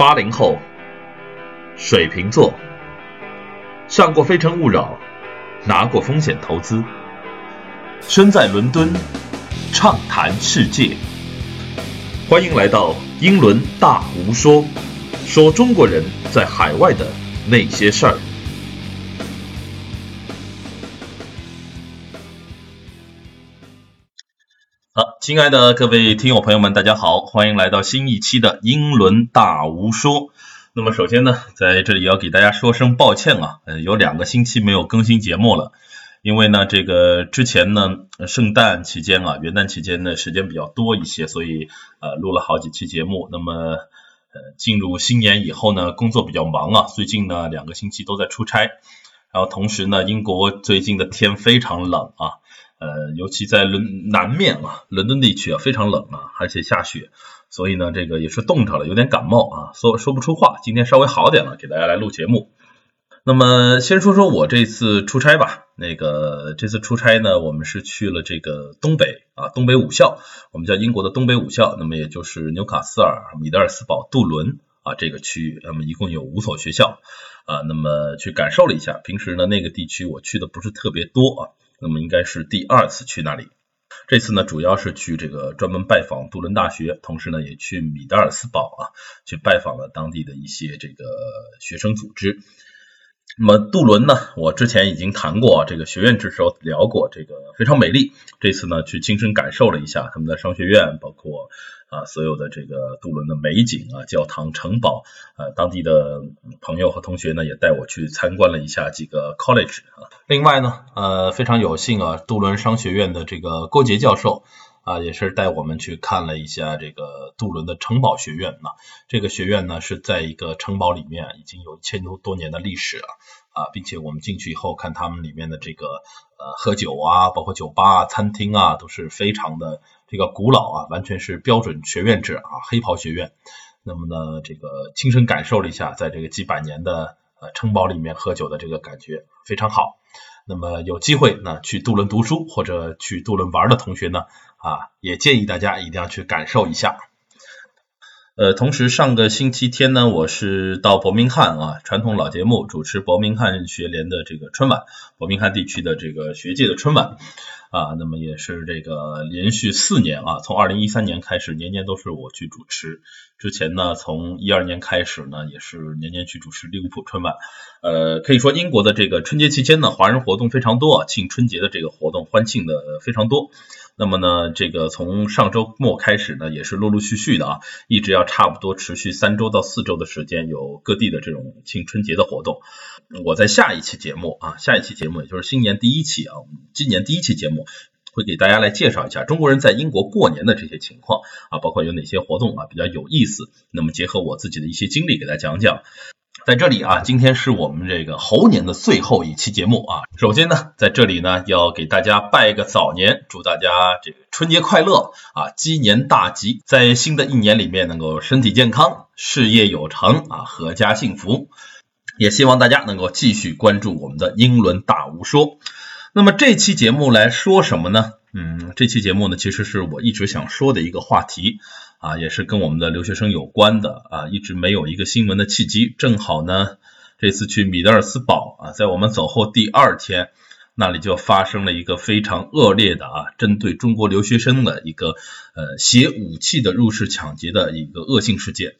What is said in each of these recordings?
八零后，水瓶座，上过《非诚勿扰》，拿过风险投资，身在伦敦，畅谈世界。欢迎来到英伦大无说，说中国人在海外的那些事儿。亲爱的各位听友朋友们，大家好，欢迎来到新一期的英伦大无说。那么首先呢，在这里要给大家说声抱歉啊，呃，有两个星期没有更新节目了，因为呢，这个之前呢，圣诞期间啊，元旦期间呢，时间比较多一些，所以呃，录了好几期节目。那么呃，进入新年以后呢，工作比较忙啊，最近呢，两个星期都在出差，然后同时呢，英国最近的天非常冷啊。呃，尤其在伦南面啊，伦敦地区啊非常冷啊，而且下雪，所以呢，这个也是冻着了，有点感冒啊，说说不出话。今天稍微好点了，给大家来录节目。那么先说说我这次出差吧。那个这次出差呢，我们是去了这个东北啊，东北五校，我们叫英国的东北五校，那么也就是纽卡斯尔、米德尔斯堡、杜伦啊这个区域，那么一共有五所学校啊，那么去感受了一下。平时呢，那个地区我去的不是特别多啊。那么应该是第二次去那里，这次呢主要是去这个专门拜访杜伦大学，同时呢也去米德尔斯堡啊，去拜访了当地的一些这个学生组织。那么杜伦呢，我之前已经谈过这个学院之时候聊过，这个非常美丽。这次呢去亲身感受了一下他们的商学院，包括。啊，所有的这个杜伦的美景啊，教堂、城堡，呃，当地的朋友和同学呢，也带我去参观了一下几个 college 啊。另外呢，呃，非常有幸啊，杜伦商学院的这个郭杰教授啊，也是带我们去看了一下这个杜伦的城堡学院啊。这个学院呢，是在一个城堡里面，已经有一千多多年的历史了啊，并且我们进去以后看他们里面的这个呃喝酒啊，包括酒吧啊、餐厅啊，都是非常的。这个古老啊，完全是标准学院制啊，黑袍学院。那么呢，这个亲身感受了一下，在这个几百年的呃城堡里面喝酒的这个感觉非常好。那么有机会呢，去杜伦读书或者去杜伦玩的同学呢，啊，也建议大家一定要去感受一下。呃，同时上个星期天呢，我是到伯明翰啊，传统老节目主持伯明翰学联的这个春晚，伯明翰地区的这个学界的春晚。啊，那么也是这个连续四年啊，从二零一三年开始，年年都是我去主持。之前呢，从一二年开始呢，也是年年去主持利物浦春晚。呃，可以说英国的这个春节期间呢，华人活动非常多啊，庆春节的这个活动欢庆的非常多。那么呢，这个从上周末开始呢，也是陆陆续续的啊，一直要差不多持续三周到四周的时间，有各地的这种庆春节的活动。我在下一期节目啊，下一期节目也就是新年第一期啊，今年第一期节目会给大家来介绍一下中国人在英国过年的这些情况啊，包括有哪些活动啊比较有意思。那么结合我自己的一些经历给大家讲讲。在这里啊，今天是我们这个猴年的最后一期节目啊。首先呢，在这里呢，要给大家拜个早年，祝大家这个春节快乐啊，鸡年大吉，在新的一年里面能够身体健康，事业有成啊，阖家幸福。也希望大家能够继续关注我们的英伦大无说。那么这期节目来说什么呢？嗯，这期节目呢，其实是我一直想说的一个话题。啊，也是跟我们的留学生有关的啊，一直没有一个新闻的契机，正好呢，这次去米德尔斯堡啊，在我们走后第二天，那里就发生了一个非常恶劣的啊，针对中国留学生的一个呃携武器的入室抢劫的一个恶性事件。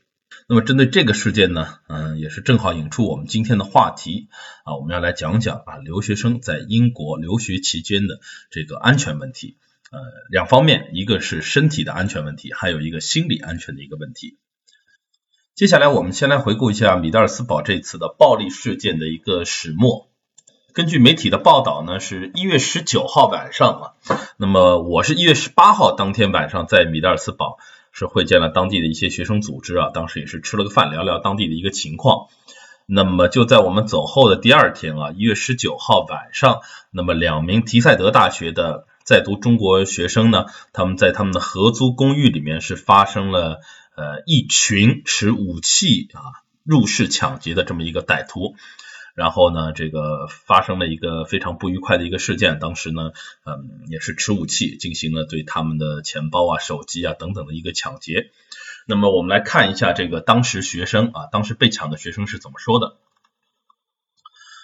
那么针对这个事件呢，嗯，也是正好引出我们今天的话题啊，我们要来讲讲啊留学生在英国留学期间的这个安全问题。呃，两方面，一个是身体的安全问题，还有一个心理安全的一个问题。接下来，我们先来回顾一下米德尔斯堡这次的暴力事件的一个始末。根据媒体的报道呢，是一月十九号晚上啊，那么我是一月十八号当天晚上在米德尔斯堡是会见了当地的一些学生组织啊，当时也是吃了个饭，聊聊当地的一个情况。那么就在我们走后的第二天啊，一月十九号晚上，那么两名提赛德大学的。在读中国学生呢，他们在他们的合租公寓里面是发生了呃一群持武器啊入室抢劫的这么一个歹徒，然后呢这个发生了一个非常不愉快的一个事件，当时呢嗯也是持武器进行了对他们的钱包啊手机啊等等的一个抢劫。那么我们来看一下这个当时学生啊，当时被抢的学生是怎么说的。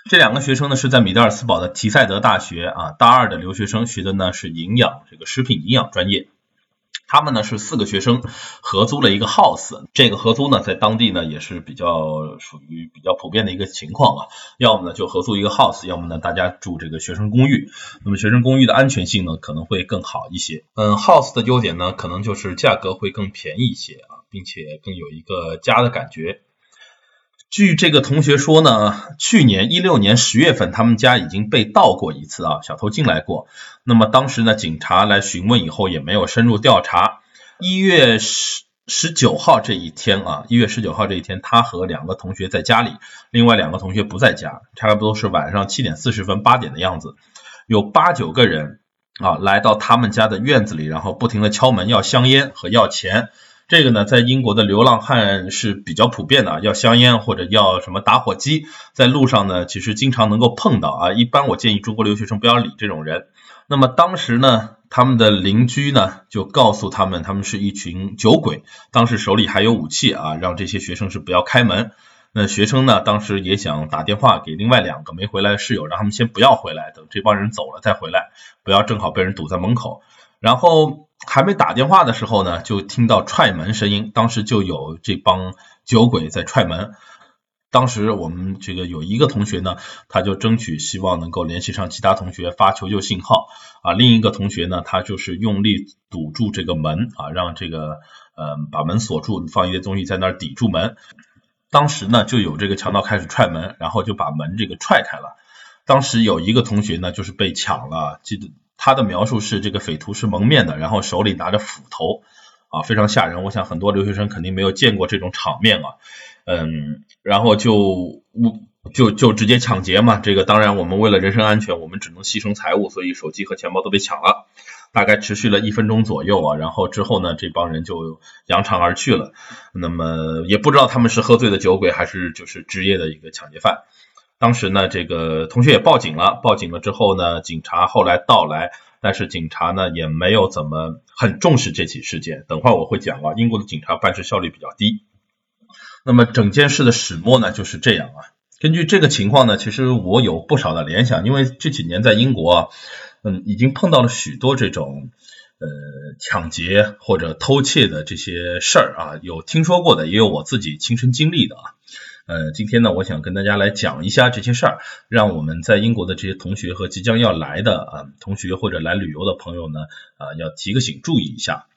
这两个学生呢是在米德尔斯堡的提赛德大学啊，大二的留学生，学的呢是营养这个食品营养专业。他们呢是四个学生合租了一个 house，这个合租呢在当地呢也是比较属于比较普遍的一个情况啊。要么呢就合租一个 house，要么呢大家住这个学生公寓。那么学生公寓的安全性呢可能会更好一些。嗯，house 的优点呢可能就是价格会更便宜一些啊，并且更有一个家的感觉。据这个同学说呢，去年一六年十月份，他们家已经被盗过一次啊，小偷进来过。那么当时呢，警察来询问以后也没有深入调查。一月十十九号这一天啊，一月十九号这一天，他和两个同学在家里，另外两个同学不在家，差不多是晚上七点四十分八点的样子，有八九个人啊来到他们家的院子里，然后不停的敲门要香烟和要钱。这个呢，在英国的流浪汉是比较普遍的，要香烟或者要什么打火机，在路上呢，其实经常能够碰到啊。一般我建议中国留学生不要理这种人。那么当时呢，他们的邻居呢就告诉他们，他们是一群酒鬼，当时手里还有武器啊，让这些学生是不要开门。那学生呢，当时也想打电话给另外两个没回来的室友，让他们先不要回来，等这帮人走了再回来，不要正好被人堵在门口。然后还没打电话的时候呢，就听到踹门声音。当时就有这帮酒鬼在踹门。当时我们这个有一个同学呢，他就争取希望能够联系上其他同学发求救信号啊。另一个同学呢，他就是用力堵住这个门啊，让这个呃把门锁住，放一些东西在那儿抵住门。当时呢，就有这个强盗开始踹门，然后就把门这个踹开了。当时有一个同学呢，就是被抢了，记得。他的描述是这个匪徒是蒙面的，然后手里拿着斧头啊，非常吓人。我想很多留学生肯定没有见过这种场面啊，嗯，然后就就就直接抢劫嘛。这个当然我们为了人身安全，我们只能牺牲财物，所以手机和钱包都被抢了。大概持续了一分钟左右啊，然后之后呢，这帮人就扬长而去了。那么也不知道他们是喝醉的酒鬼，还是就是职业的一个抢劫犯。当时呢，这个同学也报警了。报警了之后呢，警察后来到来，但是警察呢也没有怎么很重视这起事件。等会儿我会讲啊，英国的警察办事效率比较低。那么整件事的始末呢就是这样啊。根据这个情况呢，其实我有不少的联想，因为这几年在英国啊，嗯，已经碰到了许多这种呃抢劫或者偷窃的这些事儿啊，有听说过的，也有我自己亲身经历的啊。呃，今天呢，我想跟大家来讲一下这些事儿，让我们在英国的这些同学和即将要来的啊同学或者来旅游的朋友呢啊，要提个醒，注意一下。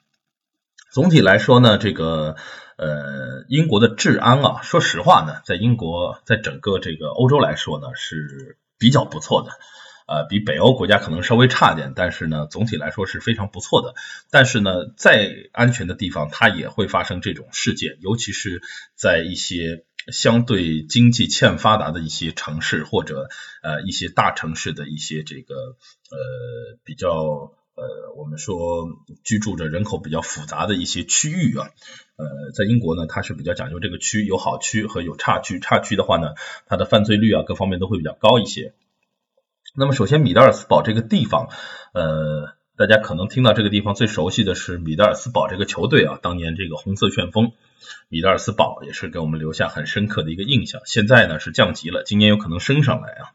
总体来说呢，这个呃英国的治安啊，说实话呢，在英国在整个这个欧洲来说呢是比较不错的。呃，比北欧国家可能稍微差点，但是呢，总体来说是非常不错的。但是呢，再安全的地方，它也会发生这种事件，尤其是在一些相对经济欠发达的一些城市，或者呃一些大城市的一些这个呃比较呃我们说居住着人口比较复杂的一些区域啊。呃，在英国呢，它是比较讲究这个区有好区和有差区，差区的话呢，它的犯罪率啊各方面都会比较高一些。那么首先，米德尔斯堡这个地方，呃，大家可能听到这个地方最熟悉的是米德尔斯堡这个球队啊，当年这个红色旋风，米德尔斯堡也是给我们留下很深刻的一个印象。现在呢是降级了，今年有可能升上来啊。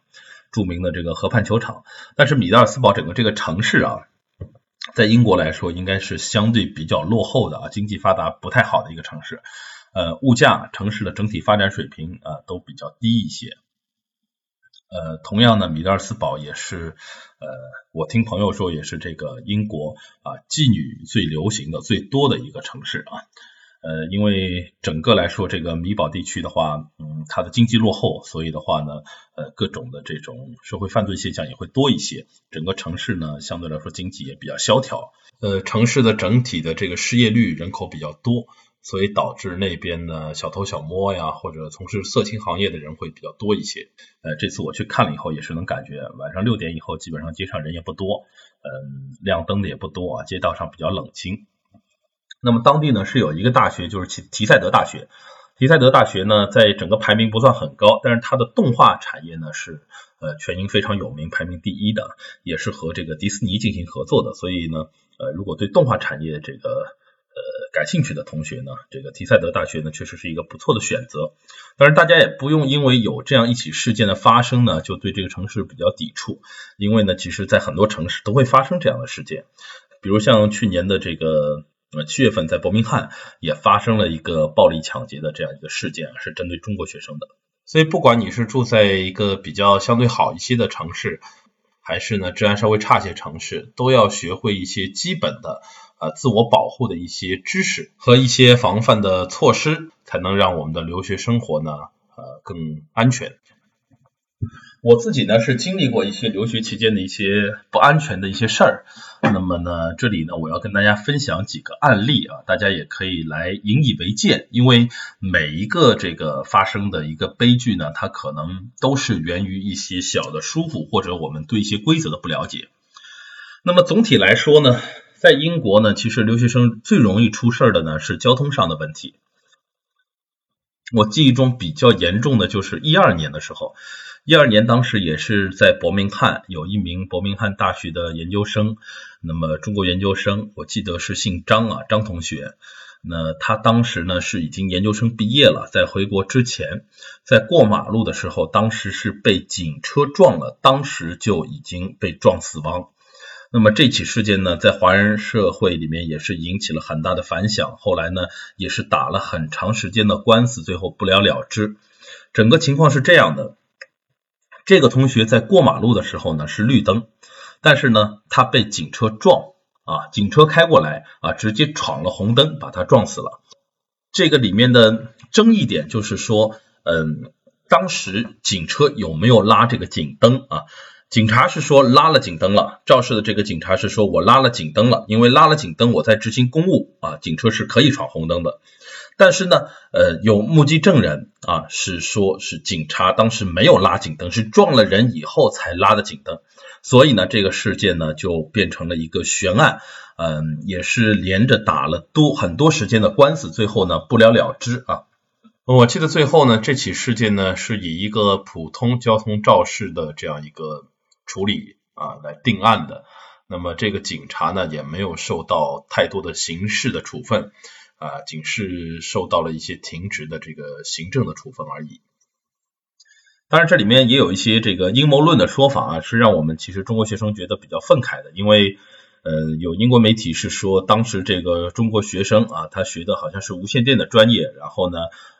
著名的这个河畔球场，但是米德尔斯堡整个这个城市啊，在英国来说应该是相对比较落后的啊，经济发达不太好的一个城市，呃，物价、城市的整体发展水平啊都比较低一些。呃，同样呢，米德尔斯堡也是，呃，我听朋友说也是这个英国啊妓女最流行的最多的一个城市啊。呃，因为整个来说，这个米堡地区的话，嗯，它的经济落后，所以的话呢，呃，各种的这种社会犯罪现象也会多一些。整个城市呢，相对来说经济也比较萧条。呃，城市的整体的这个失业率，人口比较多。所以导致那边呢小偷小摸呀，或者从事色情行业的人会比较多一些。呃，这次我去看了以后，也是能感觉晚上六点以后，基本上街上人也不多，嗯，亮灯的也不多啊，街道上比较冷清。那么当地呢是有一个大学，就是提提赛德大学。提赛德大学呢，在整个排名不算很高，但是它的动画产业呢是呃全英非常有名，排名第一的，也是和这个迪士尼进行合作的。所以呢，呃，如果对动画产业这个呃感兴趣的同学呢，这个提赛德大学呢确实是一个不错的选择。当然，大家也不用因为有这样一起事件的发生呢，就对这个城市比较抵触，因为呢，其实在很多城市都会发生这样的事件，比如像去年的这个那么七月份在伯明翰也发生了一个暴力抢劫的这样一个事件，是针对中国学生的。所以，不管你是住在一个比较相对好一些的城市，还是呢治安稍微差些城市，都要学会一些基本的。呃，自我保护的一些知识和一些防范的措施，才能让我们的留学生活呢，呃，更安全。我自己呢是经历过一些留学期间的一些不安全的一些事儿，那么呢，这里呢我要跟大家分享几个案例啊，大家也可以来引以为戒，因为每一个这个发生的一个悲剧呢，它可能都是源于一些小的疏忽或者我们对一些规则的不了解。那么总体来说呢。在英国呢，其实留学生最容易出事儿的呢是交通上的问题。我记忆中比较严重的就是一二年的时候，一二年当时也是在伯明翰有一名伯明翰大学的研究生，那么中国研究生，我记得是姓张啊，张同学。那他当时呢是已经研究生毕业了，在回国之前，在过马路的时候，当时是被警车撞了，当时就已经被撞死亡。那么这起事件呢，在华人社会里面也是引起了很大的反响，后来呢，也是打了很长时间的官司，最后不了了之。整个情况是这样的：这个同学在过马路的时候呢是绿灯，但是呢他被警车撞啊，警车开过来啊，直接闯了红灯，把他撞死了。这个里面的争议点就是说，嗯，当时警车有没有拉这个警灯啊？警察是说拉了警灯了，肇事的这个警察是说我拉了警灯了，因为拉了警灯我在执行公务啊，警车是可以闯红灯的。但是呢，呃，有目击证人啊是说是警察当时没有拉警灯，是撞了人以后才拉的警灯，所以呢这个事件呢就变成了一个悬案，嗯，也是连着打了多很多时间的官司，最后呢不了了之啊。我记得最后呢这起事件呢是以一个普通交通肇事的这样一个。处理啊来定案的，那么这个警察呢也没有受到太多的刑事的处分啊，仅是受到了一些停职的这个行政的处分而已。当然这里面也有一些这个阴谋论的说法啊，是让我们其实中国学生觉得比较愤慨的，因为呃有英国媒体是说当时这个中国学生啊他学的好像是无线电的专业，然后呢。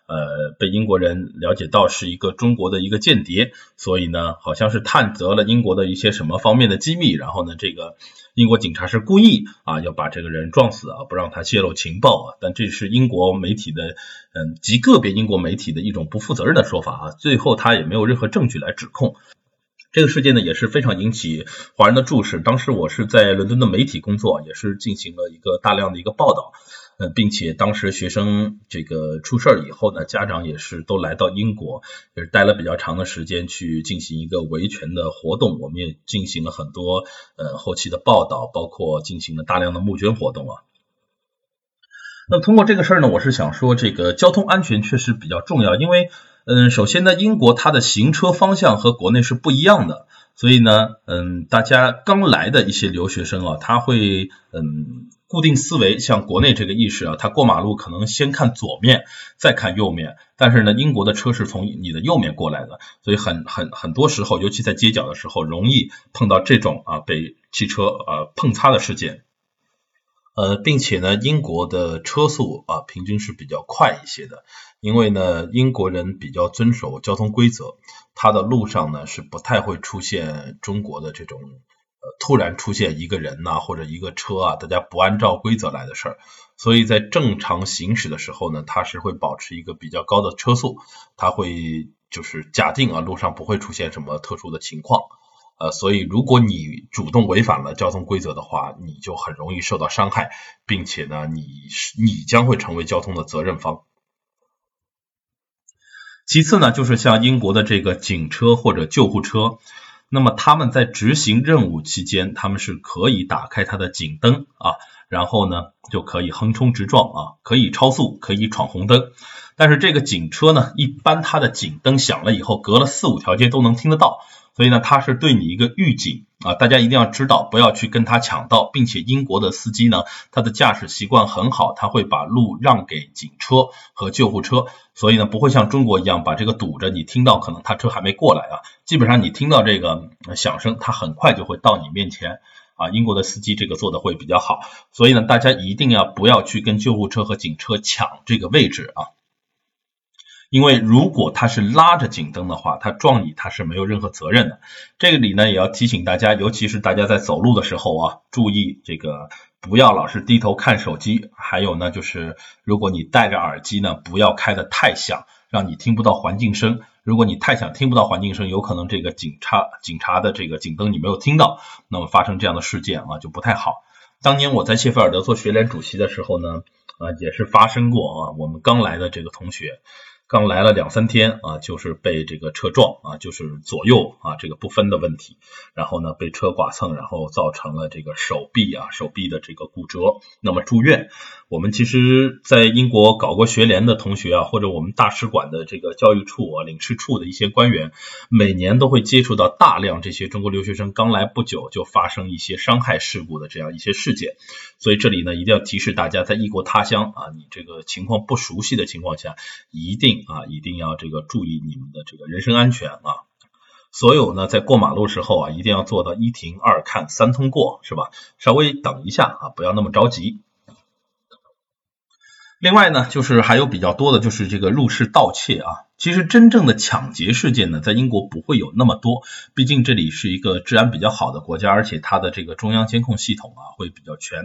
呃，被英国人了解到是一个中国的一个间谍，所以呢，好像是探得了英国的一些什么方面的机密，然后呢，这个英国警察是故意啊要把这个人撞死啊，不让他泄露情报啊。但这是英国媒体的，嗯，极个别英国媒体的一种不负责任的说法啊。最后他也没有任何证据来指控这个事件呢，也是非常引起华人的注视。当时我是在伦敦的媒体工作，也是进行了一个大量的一个报道。呃，并且当时学生这个出事儿以后呢，家长也是都来到英国，也是待了比较长的时间去进行一个维权的活动。我们也进行了很多呃后期的报道，包括进行了大量的募捐活动啊。那通过这个事儿呢，我是想说，这个交通安全确实比较重要，因为嗯，首先呢，英国它的行车方向和国内是不一样的，所以呢，嗯，大家刚来的一些留学生啊，他会嗯。固定思维，像国内这个意识啊，他过马路可能先看左面，再看右面。但是呢，英国的车是从你的右面过来的，所以很很很多时候，尤其在街角的时候，容易碰到这种啊被汽车呃碰擦的事件。呃，并且呢，英国的车速啊平均是比较快一些的，因为呢，英国人比较遵守交通规则，他的路上呢是不太会出现中国的这种。突然出现一个人呐，或者一个车啊，大家不按照规则来的事儿，所以在正常行驶的时候呢，它是会保持一个比较高的车速，它会就是假定啊路上不会出现什么特殊的情况，呃，所以如果你主动违反了交通规则的话，你就很容易受到伤害，并且呢，你是你将会成为交通的责任方。其次呢，就是像英国的这个警车或者救护车。那么他们在执行任务期间，他们是可以打开它的警灯啊，然后呢就可以横冲直撞啊，可以超速，可以闯红灯。但是这个警车呢，一般它的警灯响了以后，隔了四五条街都能听得到，所以呢，它是对你一个预警啊，大家一定要知道，不要去跟他抢道，并且英国的司机呢，他的驾驶习惯很好，他会把路让给警车和救护车，所以呢，不会像中国一样把这个堵着，你听到可能他车还没过来啊，基本上你听到这个响声，他很快就会到你面前。啊，英国的司机这个做的会比较好，所以呢，大家一定要不要去跟救护车和警车抢这个位置啊，因为如果他是拉着警灯的话，他撞你他是没有任何责任的。这个里呢也要提醒大家，尤其是大家在走路的时候啊，注意这个不要老是低头看手机，还有呢就是如果你戴着耳机呢，不要开的太响，让你听不到环境声。如果你太想听不到环境声，有可能这个警察警察的这个警灯你没有听到，那么发生这样的事件啊就不太好。当年我在谢菲尔德做学联主席的时候呢，啊也是发生过啊，我们刚来的这个同学。刚来了两三天啊，就是被这个车撞啊，就是左右啊这个不分的问题，然后呢被车剐蹭，然后造成了这个手臂啊手臂的这个骨折，那么住院。我们其实，在英国搞过学联的同学啊，或者我们大使馆的这个教育处啊领事处的一些官员，每年都会接触到大量这些中国留学生刚来不久就发生一些伤害事故的这样一些事件，所以这里呢一定要提示大家，在异国他乡啊，你这个情况不熟悉的情况下，一定。啊，一定要这个注意你们的这个人身安全啊！所有呢，在过马路时候啊，一定要做到一停二看三通过，是吧？稍微等一下啊，不要那么着急。另外呢，就是还有比较多的，就是这个入室盗窃啊。其实真正的抢劫事件呢，在英国不会有那么多，毕竟这里是一个治安比较好的国家，而且它的这个中央监控系统啊会比较全。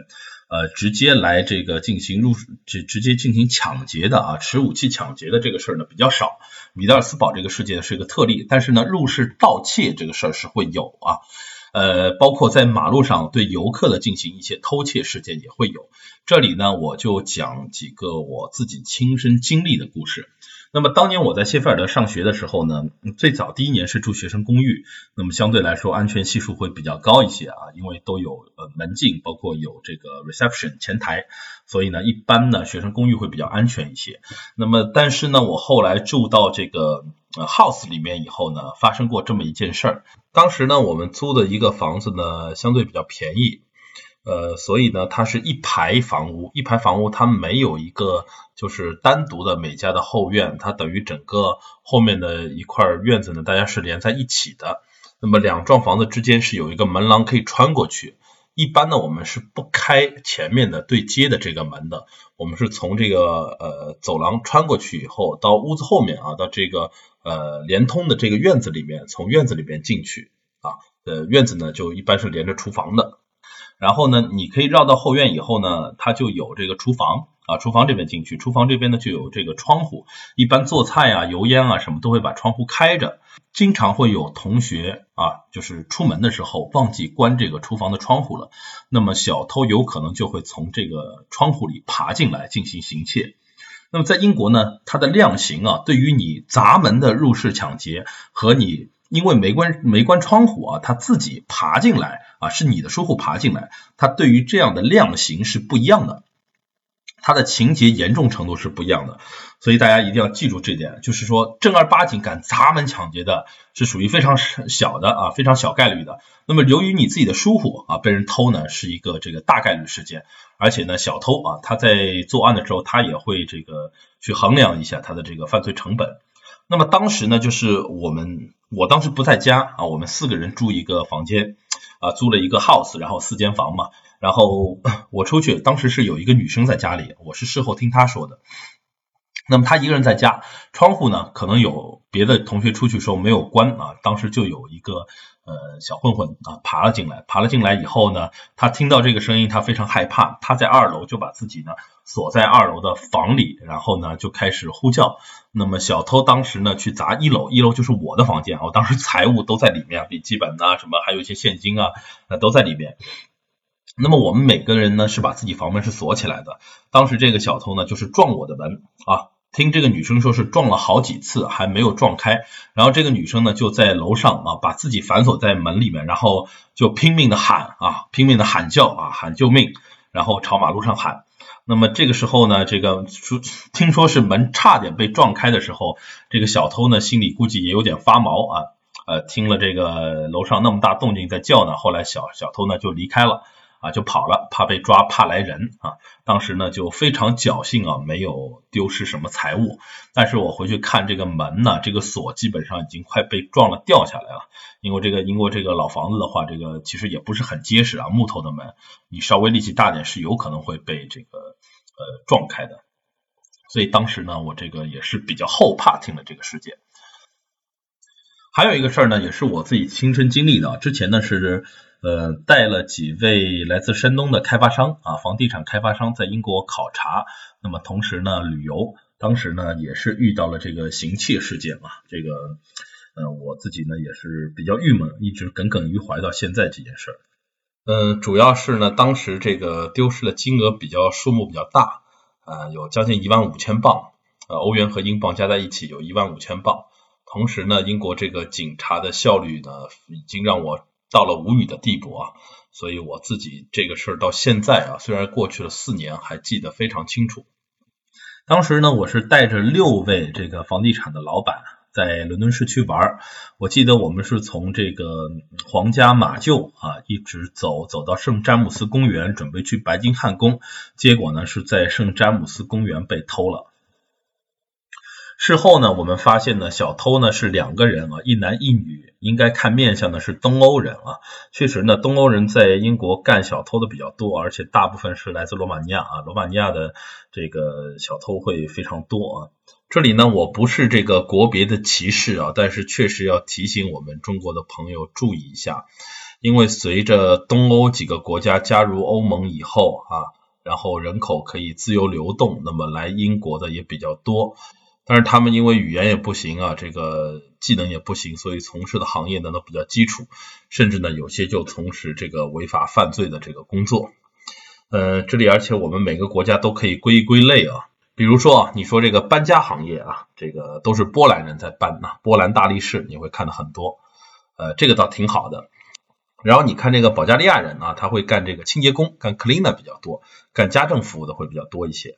呃，直接来这个进行入直直接进行抢劫的啊，持武器抢劫的这个事儿呢比较少。米德尔斯堡这个事件是一个特例，但是呢，入室盗窃这个事儿是会有啊。呃，包括在马路上对游客的进行一些偷窃事件也会有。这里呢，我就讲几个我自己亲身经历的故事。那么当年我在谢菲尔德上学的时候呢，最早第一年是住学生公寓，那么相对来说安全系数会比较高一些啊，因为都有呃门禁，包括有这个 reception 前台，所以呢一般呢学生公寓会比较安全一些。那么但是呢我后来住到这个呃 house 里面以后呢，发生过这么一件事儿。当时呢我们租的一个房子呢相对比较便宜。呃，所以呢，它是一排房屋，一排房屋它没有一个就是单独的每家的后院，它等于整个后面的一块院子呢，大家是连在一起的。那么两幢房子之间是有一个门廊可以穿过去。一般呢，我们是不开前面的对接的这个门的，我们是从这个呃走廊穿过去以后，到屋子后面啊，到这个呃连通的这个院子里面，从院子里面进去啊。呃，院子呢就一般是连着厨房的。然后呢，你可以绕到后院以后呢，它就有这个厨房啊，厨房这边进去，厨房这边呢就有这个窗户，一般做菜啊、油烟啊什么都会把窗户开着，经常会有同学啊，就是出门的时候忘记关这个厨房的窗户了，那么小偷有可能就会从这个窗户里爬进来进行行窃。那么在英国呢，它的量刑啊，对于你砸门的入室抢劫和你。因为没关没关窗户啊，他自己爬进来啊，是你的疏忽爬进来，他对于这样的量刑是不一样的，他的情节严重程度是不一样的，所以大家一定要记住这点，就是说正儿八经敢砸门抢劫的，是属于非常小的啊，非常小概率的。那么由于你自己的疏忽啊，被人偷呢，是一个这个大概率事件，而且呢，小偷啊，他在作案的时候，他也会这个去衡量一下他的这个犯罪成本。那么当时呢，就是我们，我当时不在家啊，我们四个人住一个房间，啊，租了一个 house，然后四间房嘛，然后我出去，当时是有一个女生在家里，我是事后听她说的。那么她一个人在家，窗户呢，可能有别的同学出去时候没有关啊，当时就有一个。呃，小混混啊，爬了进来，爬了进来以后呢，他听到这个声音，他非常害怕，他在二楼就把自己呢锁在二楼的房里，然后呢就开始呼叫。那么小偷当时呢去砸一楼，一楼就是我的房间，我当时财物都在里面，笔记本啊什么，还有一些现金啊，那都在里面。那么我们每个人呢是把自己房门是锁起来的，当时这个小偷呢就是撞我的门啊。听这个女生说，是撞了好几次还没有撞开，然后这个女生呢就在楼上啊，把自己反锁在门里面，然后就拼命的喊啊，拼命的喊叫啊，喊救命，然后朝马路上喊。那么这个时候呢，这个说听说是门差点被撞开的时候，这个小偷呢心里估计也有点发毛啊，呃，听了这个楼上那么大动静在叫呢，后来小小偷呢就离开了。啊，就跑了，怕被抓，怕来人啊。当时呢，就非常侥幸啊，没有丢失什么财物。但是我回去看这个门呢，这个锁基本上已经快被撞了，掉下来了。因为这个，因为这个老房子的话，这个其实也不是很结实啊，木头的门，你稍微力气大点，是有可能会被这个呃撞开的。所以当时呢，我这个也是比较后怕听了这个事件。还有一个事儿呢，也是我自己亲身经历的，之前呢是。呃，带了几位来自山东的开发商啊，房地产开发商在英国考察，那么同时呢旅游，当时呢也是遇到了这个行窃事件嘛，这个呃我自己呢也是比较郁闷，一直耿耿于怀到现在这件事儿。嗯，主要是呢当时这个丢失的金额比较数目比较大，啊有将近一万五千镑，呃欧元和英镑加在一起有一万五千镑，同时呢英国这个警察的效率呢已经让我。到了无语的地步啊，所以我自己这个事儿到现在啊，虽然过去了四年，还记得非常清楚。当时呢，我是带着六位这个房地产的老板在伦敦市区玩，我记得我们是从这个皇家马厩啊一直走走到圣詹姆斯公园，准备去白金汉宫，结果呢是在圣詹姆斯公园被偷了。事后呢，我们发现呢，小偷呢是两个人啊，一男一女，应该看面相呢是东欧人啊。确实呢，东欧人在英国干小偷的比较多，而且大部分是来自罗马尼亚啊，罗马尼亚的这个小偷会非常多啊。这里呢，我不是这个国别的歧视啊，但是确实要提醒我们中国的朋友注意一下，因为随着东欧几个国家加入欧盟以后啊，然后人口可以自由流动，那么来英国的也比较多。但是他们因为语言也不行啊，这个技能也不行，所以从事的行业呢都比较基础，甚至呢有些就从事这个违法犯罪的这个工作。呃，这里而且我们每个国家都可以归一归类啊，比如说，你说这个搬家行业啊，这个都是波兰人在搬呐，波兰大力士你会看到很多，呃，这个倒挺好的。然后你看这个保加利亚人啊，他会干这个清洁工，干 cleaner 比较多，干家政服务的会比较多一些。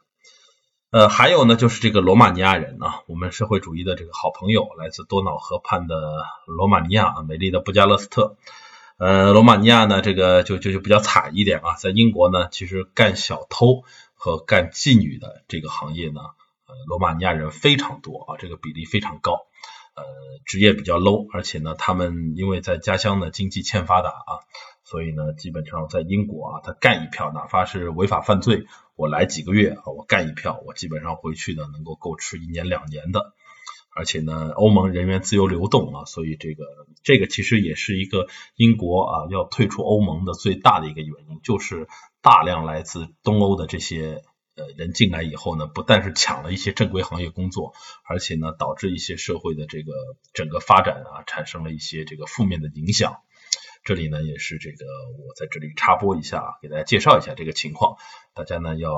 呃，还有呢，就是这个罗马尼亚人啊，我们社会主义的这个好朋友，来自多瑙河畔的罗马尼亚啊，美丽的布加勒斯特。呃，罗马尼亚呢，这个就就就比较惨一点啊，在英国呢，其实干小偷和干妓女的这个行业呢，呃，罗马尼亚人非常多啊，这个比例非常高。呃，职业比较 low，而且呢，他们因为在家乡呢经济欠发达啊。所以呢，基本上在英国啊，他干一票，哪怕是违法犯罪，我来几个月啊，我干一票，我基本上回去呢能够够吃一年两年的。而且呢，欧盟人员自由流动啊，所以这个这个其实也是一个英国啊要退出欧盟的最大的一个原因，就是大量来自东欧的这些呃人进来以后呢，不但是抢了一些正规行业工作，而且呢导致一些社会的这个整个发展啊产生了一些这个负面的影响。这里呢也是这个，我在这里插播一下，给大家介绍一下这个情况。大家呢要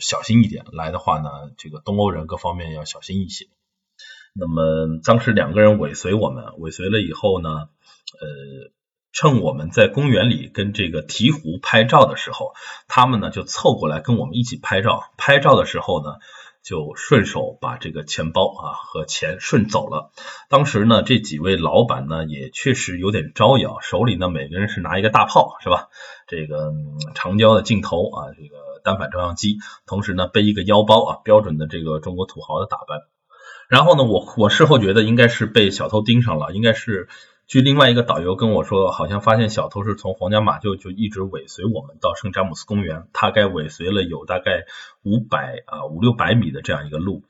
小心一点，来的话呢，这个东欧人各方面要小心一些。那么当时两个人尾随我们，尾随了以后呢，呃，趁我们在公园里跟这个鹈鹕拍照的时候，他们呢就凑过来跟我们一起拍照。拍照的时候呢。就顺手把这个钱包啊和钱顺走了。当时呢，这几位老板呢也确实有点招摇，手里呢每个人是拿一个大炮，是吧？这个长焦的镜头啊，这个单反照相机，同时呢背一个腰包啊，标准的这个中国土豪的打扮。然后呢，我我事后觉得应该是被小偷盯上了，应该是。据另外一个导游跟我说，好像发现小偷是从皇家马厩就一直尾随我们到圣詹姆斯公园，大概尾随了有大概五百啊五六百米的这样一个路。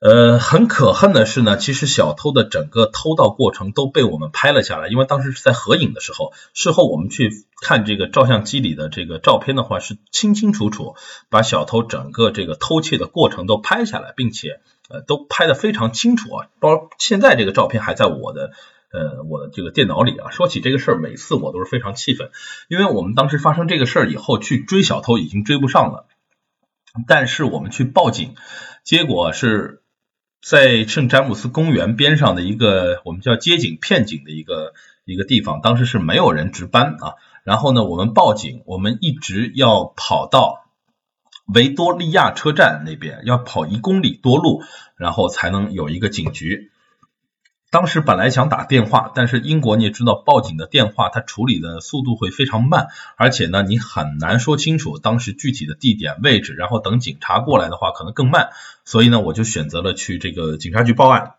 呃，很可恨的是呢，其实小偷的整个偷盗过程都被我们拍了下来，因为当时是在合影的时候，事后我们去看这个照相机里的这个照片的话，是清清楚楚把小偷整个这个偷窃的过程都拍下来，并且呃都拍的非常清楚啊，包现在这个照片还在我的。呃，我的这个电脑里啊，说起这个事儿，每次我都是非常气愤，因为我们当时发生这个事儿以后，去追小偷已经追不上了，但是我们去报警，结果是在圣詹姆斯公园边上的一个我们叫街警片警的一个一个地方，当时是没有人值班啊，然后呢，我们报警，我们一直要跑到维多利亚车站那边，要跑一公里多路，然后才能有一个警局。当时本来想打电话，但是英国你也知道，报警的电话它处理的速度会非常慢，而且呢，你很难说清楚当时具体的地点位置，然后等警察过来的话可能更慢，所以呢，我就选择了去这个警察局报案。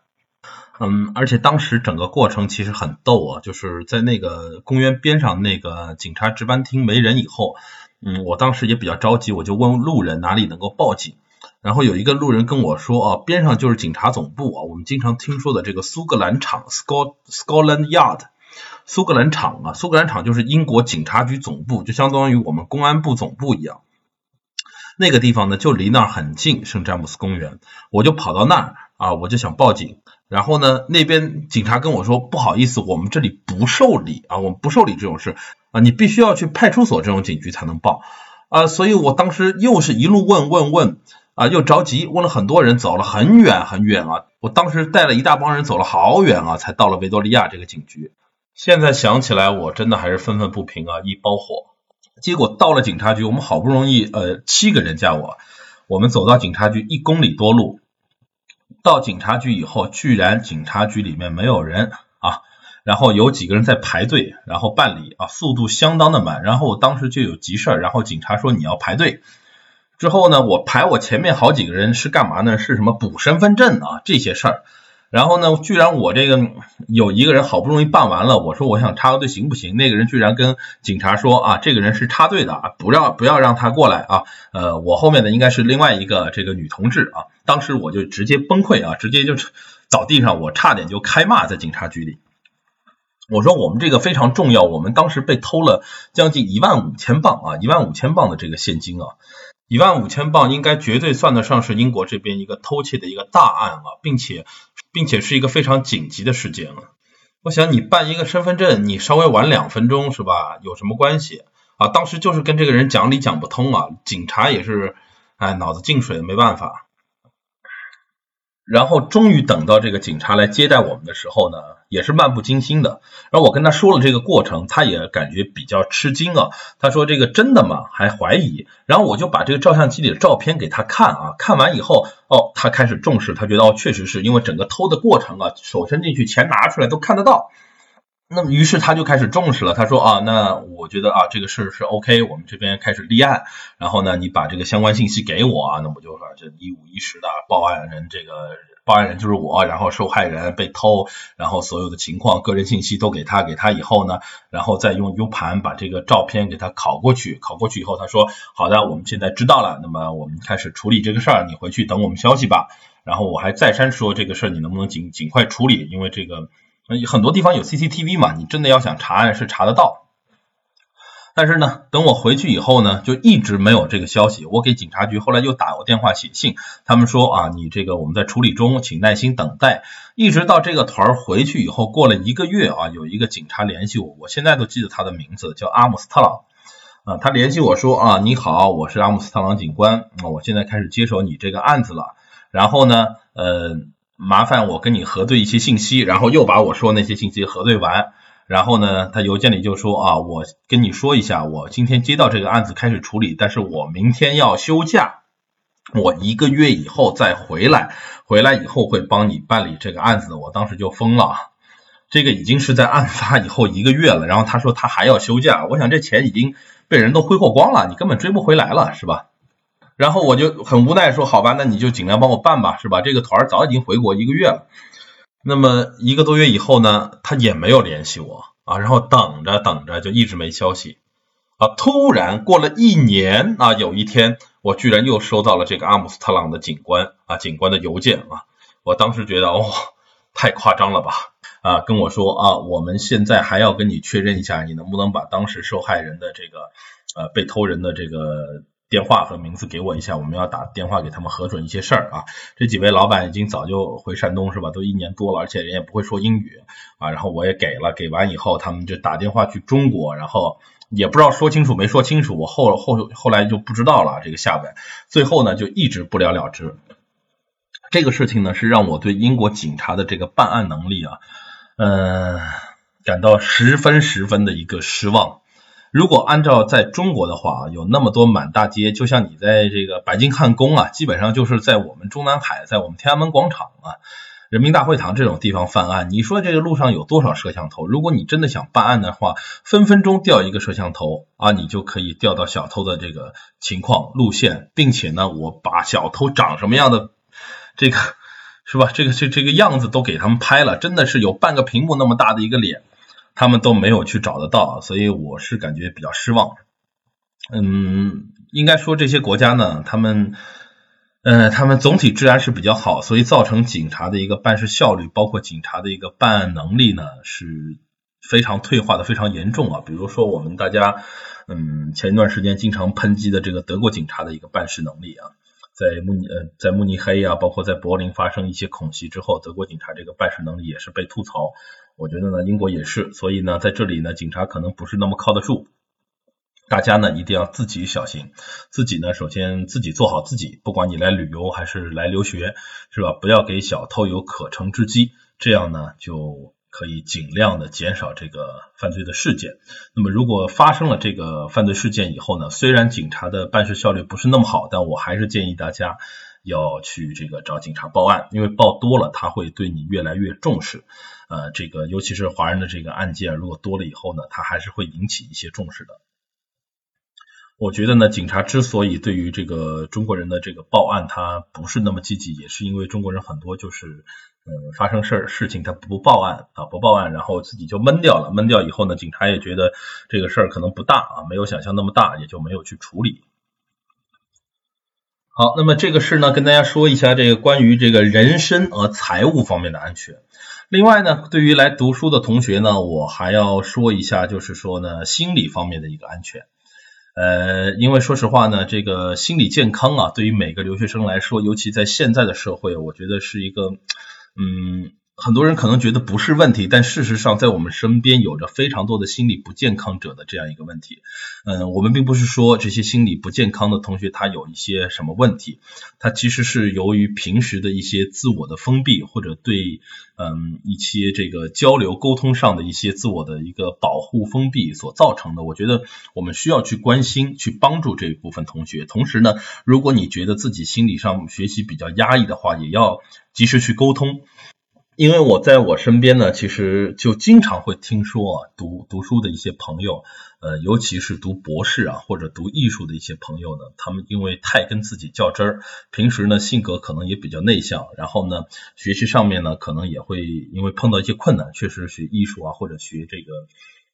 嗯，而且当时整个过程其实很逗啊，就是在那个公园边上那个警察值班厅没人以后，嗯，我当时也比较着急，我就问路人哪里能够报警。然后有一个路人跟我说啊，边上就是警察总部啊，我们经常听说的这个苏格兰场 （Scotland Yard），苏格兰场啊，苏格兰场就是英国警察局总部，就相当于我们公安部总部一样。那个地方呢，就离那儿很近，圣詹姆斯公园，我就跑到那儿啊，我就想报警。然后呢，那边警察跟我说，不好意思，我们这里不受理啊，我们不受理这种事啊，你必须要去派出所这种警局才能报啊。所以我当时又是一路问问问。啊，又着急，问了很多人，走了很远很远啊！我当时带了一大帮人走了好远啊，才到了维多利亚这个警局。现在想起来，我真的还是愤愤不平啊，一包火。结果到了警察局，我们好不容易呃七个人加我，我们走到警察局一公里多路，到警察局以后，居然警察局里面没有人啊，然后有几个人在排队，然后办理啊，速度相当的慢。然后我当时就有急事儿，然后警察说你要排队。之后呢，我排我前面好几个人是干嘛呢？是什么补身份证啊这些事儿。然后呢，居然我这个有一个人好不容易办完了，我说我想插个队行不行？那个人居然跟警察说啊，这个人是插队的啊，不要不要让他过来啊。呃，我后面的应该是另外一个这个女同志啊。当时我就直接崩溃啊，直接就倒地上，我差点就开骂在警察局里。我说我们这个非常重要，我们当时被偷了将近一万五千镑啊，一万五千镑的这个现金啊。一万五千镑应该绝对算得上是英国这边一个偷窃的一个大案啊，并且并且是一个非常紧急的事件了。我想你办一个身份证，你稍微晚两分钟是吧？有什么关系啊？当时就是跟这个人讲理讲不通啊，警察也是哎脑子进水，没办法。然后终于等到这个警察来接待我们的时候呢，也是漫不经心的。然后我跟他说了这个过程，他也感觉比较吃惊啊。他说：“这个真的吗？还怀疑？”然后我就把这个照相机里的照片给他看啊。看完以后，哦，他开始重视，他觉得哦，确实是因为整个偷的过程啊，手伸进去，钱拿出来都看得到。那么于是他就开始重视了。他说：“啊，那我觉得啊，这个事儿是 OK，我们这边开始立案。然后呢，你把这个相关信息给我啊，那我就说这一五一十的报案人这个。”报案人就是我，然后受害人被偷，然后所有的情况、个人信息都给他，给他以后呢，然后再用 U 盘把这个照片给他拷过去，拷过去以后，他说好的，我们现在知道了，那么我们开始处理这个事儿，你回去等我们消息吧。然后我还再三说这个事儿，你能不能尽尽快处理？因为这个很多地方有 CCTV 嘛，你真的要想查案是查得到。但是呢，等我回去以后呢，就一直没有这个消息。我给警察局后来又打过电话、写信，他们说啊，你这个我们在处理中，请耐心等待。一直到这个团儿回去以后，过了一个月啊，有一个警察联系我，我现在都记得他的名字，叫阿姆斯特朗啊。他联系我说啊，你好，我是阿姆斯特朗警官，我现在开始接手你这个案子了。然后呢，呃，麻烦我跟你核对一些信息，然后又把我说那些信息核对完。然后呢，他邮件里就说啊，我跟你说一下，我今天接到这个案子开始处理，但是我明天要休假，我一个月以后再回来，回来以后会帮你办理这个案子。我当时就疯了，这个已经是在案发以后一个月了，然后他说他还要休假，我想这钱已经被人都挥霍光了，你根本追不回来了，是吧？然后我就很无奈说，好吧，那你就尽量帮我办吧，是吧？这个团儿早已经回国一个月了。那么一个多月以后呢，他也没有联系我啊，然后等着等着就一直没消息啊。突然过了一年啊，有一天我居然又收到了这个阿姆斯特朗的警官啊警官的邮件啊，我当时觉得哦，太夸张了吧啊，跟我说啊，我们现在还要跟你确认一下，你能不能把当时受害人的这个呃被偷人的这个。电话和名字给我一下，我们要打电话给他们核准一些事儿啊。这几位老板已经早就回山东是吧？都一年多了，而且人也不会说英语啊。然后我也给了，给完以后他们就打电话去中国，然后也不知道说清楚没说清楚。我后后后来就不知道了这个下文，最后呢就一直不了了之。这个事情呢是让我对英国警察的这个办案能力啊，嗯，感到十分十分的一个失望。如果按照在中国的话啊，有那么多满大街，就像你在这个白金汉宫啊，基本上就是在我们中南海，在我们天安门广场啊，人民大会堂这种地方犯案，你说这个路上有多少摄像头？如果你真的想办案的话，分分钟调一个摄像头啊，你就可以调到小偷的这个情况路线，并且呢，我把小偷长什么样的这个是吧？这个这这个样子都给他们拍了，真的是有半个屏幕那么大的一个脸，他们都没有去找得到，所以我是感觉比较失望。嗯，应该说这些国家呢，他们。呃，他们总体治安是比较好，所以造成警察的一个办事效率，包括警察的一个办案能力呢，是非常退化的，非常严重啊。比如说我们大家，嗯，前一段时间经常抨击的这个德国警察的一个办事能力啊，在慕尼呃在慕尼黑啊，包括在柏林发生一些恐袭之后，德国警察这个办事能力也是被吐槽。我觉得呢，英国也是，所以呢，在这里呢，警察可能不是那么靠得住。大家呢一定要自己小心，自己呢首先自己做好自己，不管你来旅游还是来留学，是吧？不要给小偷有可乘之机，这样呢就可以尽量的减少这个犯罪的事件。那么如果发生了这个犯罪事件以后呢，虽然警察的办事效率不是那么好，但我还是建议大家要去这个找警察报案，因为报多了他会对你越来越重视。呃，这个尤其是华人的这个案件，如果多了以后呢，他还是会引起一些重视的。我觉得呢，警察之所以对于这个中国人的这个报案，他不是那么积极，也是因为中国人很多就是，嗯，发生事儿事情他不报案啊，不报案，然后自己就闷掉了，闷掉以后呢，警察也觉得这个事儿可能不大啊，没有想象那么大，也就没有去处理。好，那么这个事呢，跟大家说一下这个关于这个人身和财务方面的安全。另外呢，对于来读书的同学呢，我还要说一下，就是说呢，心理方面的一个安全。呃，因为说实话呢，这个心理健康啊，对于每个留学生来说，尤其在现在的社会，我觉得是一个，嗯。很多人可能觉得不是问题，但事实上，在我们身边有着非常多的心理不健康者的这样一个问题。嗯，我们并不是说这些心理不健康的同学他有一些什么问题，他其实是由于平时的一些自我的封闭，或者对嗯一些这个交流沟通上的一些自我的一个保护封闭所造成的。我觉得我们需要去关心、去帮助这一部分同学。同时呢，如果你觉得自己心理上学习比较压抑的话，也要及时去沟通。因为我在我身边呢，其实就经常会听说啊，读读书的一些朋友，呃，尤其是读博士啊或者读艺术的一些朋友呢，他们因为太跟自己较真儿，平时呢性格可能也比较内向，然后呢学习上面呢可能也会因为碰到一些困难，确实学艺术啊或者学这个。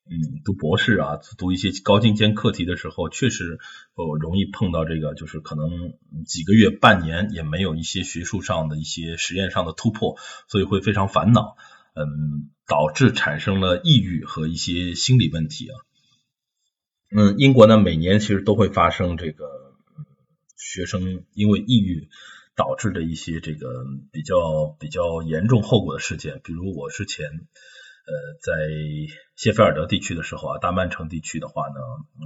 嗯，读博士啊，读一些高精尖课题的时候，确实哦容易碰到这个，就是可能几个月、半年也没有一些学术上的一些实验上的突破，所以会非常烦恼，嗯，导致产生了抑郁和一些心理问题啊。嗯，英国呢每年其实都会发生这个学生因为抑郁导致的一些这个比较比较严重后果的事件，比如我之前。呃，在谢菲尔德地区的时候啊，大曼城地区的话呢，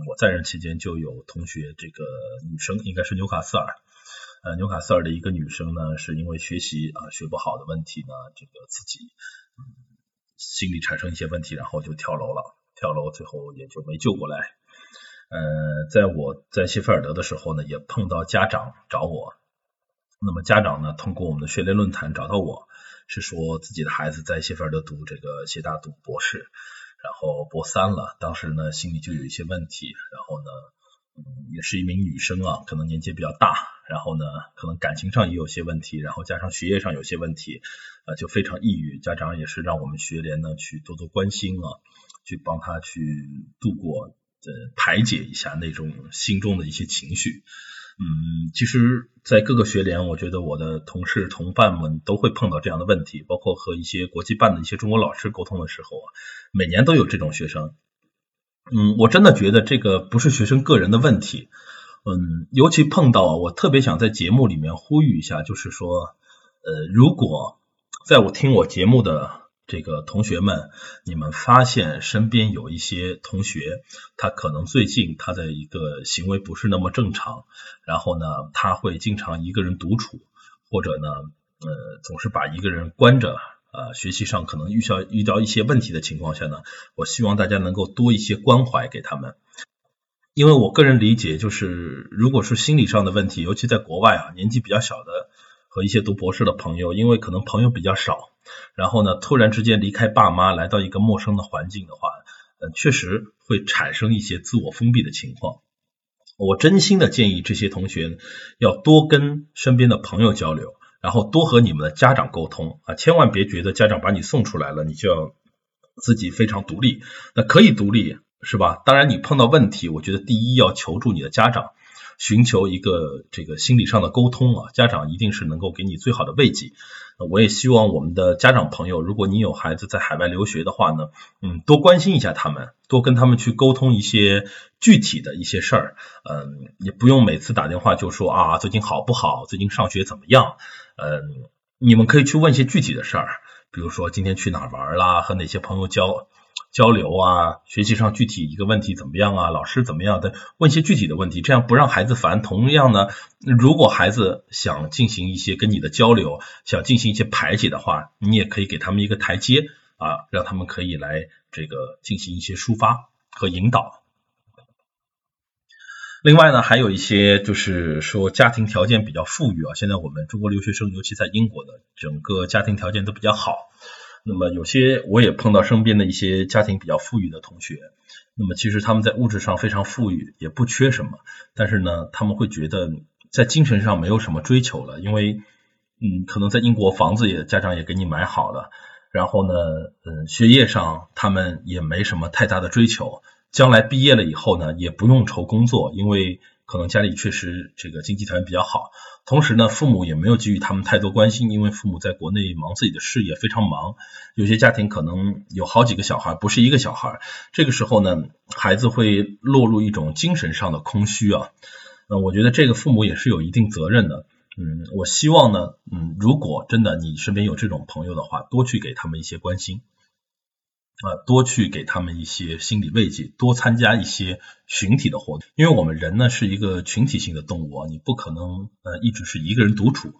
我在任期间就有同学，这个女生应该是纽卡斯尔，呃，纽卡斯尔的一个女生呢，是因为学习啊学不好的问题呢，这个自己心理产生一些问题，然后就跳楼了，跳楼最后也就没救过来。呃，在我在谢菲尔德的时候呢，也碰到家长找我，那么家长呢，通过我们的学联论坛找到我。是说自己的孩子在谢菲尔德读这个谢大读博士，然后博三了，当时呢心里就有一些问题，然后呢，嗯，也是一名女生啊，可能年纪比较大，然后呢，可能感情上也有些问题，然后加上学业上有些问题，啊，就非常抑郁。家长也是让我们学联呢去多多关心啊，去帮他去度过，呃，排解一下那种心中的一些情绪。嗯，其实，在各个学联，我觉得我的同事同伴们都会碰到这样的问题，包括和一些国际办的一些中国老师沟通的时候啊，每年都有这种学生。嗯，我真的觉得这个不是学生个人的问题。嗯，尤其碰到，我特别想在节目里面呼吁一下，就是说，呃，如果在我听我节目的。这个同学们，你们发现身边有一些同学，他可能最近他的一个行为不是那么正常，然后呢，他会经常一个人独处，或者呢，呃，总是把一个人关着，呃，学习上可能遇到遇到一些问题的情况下呢，我希望大家能够多一些关怀给他们，因为我个人理解，就是如果是心理上的问题，尤其在国外啊，年纪比较小的和一些读博士的朋友，因为可能朋友比较少，然后呢，突然之间离开爸妈，来到一个陌生的环境的话，呃，确实会产生一些自我封闭的情况。我真心的建议这些同学要多跟身边的朋友交流，然后多和你们的家长沟通啊，千万别觉得家长把你送出来了，你就要自己非常独立。那可以独立是吧？当然，你碰到问题，我觉得第一要求助你的家长。寻求一个这个心理上的沟通啊，家长一定是能够给你最好的慰藉。我也希望我们的家长朋友，如果你有孩子在海外留学的话呢，嗯，多关心一下他们，多跟他们去沟通一些具体的一些事儿。嗯，也不用每次打电话就说啊，最近好不好？最近上学怎么样？嗯，你们可以去问一些具体的事儿，比如说今天去哪玩啦，和哪些朋友交。交流啊，学习上具体一个问题怎么样啊？老师怎么样的？问一些具体的问题，这样不让孩子烦。同样呢，如果孩子想进行一些跟你的交流，想进行一些排解的话，你也可以给他们一个台阶啊，让他们可以来这个进行一些抒发和引导。另外呢，还有一些就是说家庭条件比较富裕啊，现在我们中国留学生，尤其在英国的整个家庭条件都比较好。那么有些我也碰到身边的一些家庭比较富裕的同学，那么其实他们在物质上非常富裕，也不缺什么，但是呢，他们会觉得在精神上没有什么追求了，因为嗯，可能在英国房子也家长也给你买好了，然后呢，嗯，学业上他们也没什么太大的追求，将来毕业了以后呢，也不用愁工作，因为。可能家里确实这个经济条件比较好，同时呢，父母也没有给予他们太多关心，因为父母在国内忙自己的事业，非常忙。有些家庭可能有好几个小孩，不是一个小孩，这个时候呢，孩子会落入一种精神上的空虚啊。那我觉得这个父母也是有一定责任的。嗯，我希望呢，嗯，如果真的你身边有这种朋友的话，多去给他们一些关心。啊，多去给他们一些心理慰藉，多参加一些群体的活动，因为我们人呢是一个群体性的动物啊，你不可能呃一直是一个人独处。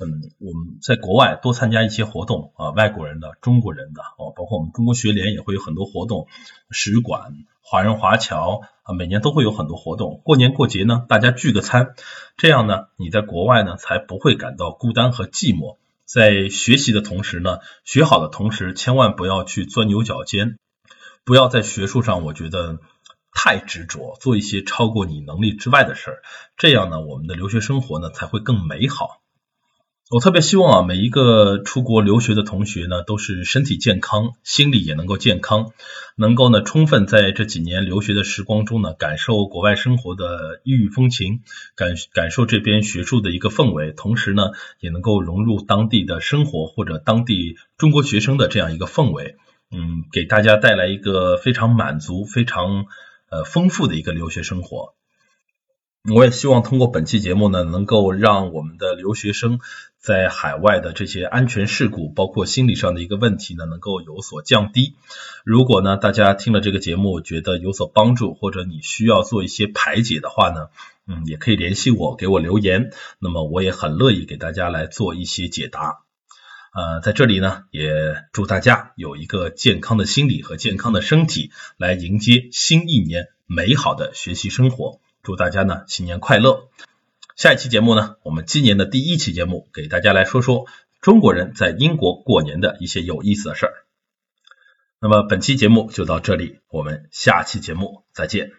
嗯，我们在国外多参加一些活动啊，外国人的、中国人的哦，包括我们中国学联也会有很多活动，使馆、华人华侨啊，每年都会有很多活动。过年过节呢，大家聚个餐，这样呢，你在国外呢才不会感到孤单和寂寞。在学习的同时呢，学好的同时，千万不要去钻牛角尖，不要在学术上，我觉得太执着，做一些超过你能力之外的事儿，这样呢，我们的留学生活呢才会更美好。我特别希望啊，每一个出国留学的同学呢，都是身体健康，心理也能够健康，能够呢充分在这几年留学的时光中呢，感受国外生活的异域风情，感感受这边学术的一个氛围，同时呢，也能够融入当地的生活或者当地中国学生的这样一个氛围，嗯，给大家带来一个非常满足、非常呃丰富的一个留学生活。我也希望通过本期节目呢，能够让我们的留学生在海外的这些安全事故，包括心理上的一个问题呢，能够有所降低。如果呢，大家听了这个节目觉得有所帮助，或者你需要做一些排解的话呢，嗯，也可以联系我，给我留言。那么我也很乐意给大家来做一些解答。呃，在这里呢，也祝大家有一个健康的心理和健康的身体，来迎接新一年美好的学习生活。祝大家呢新年快乐！下一期节目呢，我们今年的第一期节目，给大家来说说中国人在英国过年的一些有意思的事儿。那么本期节目就到这里，我们下期节目再见。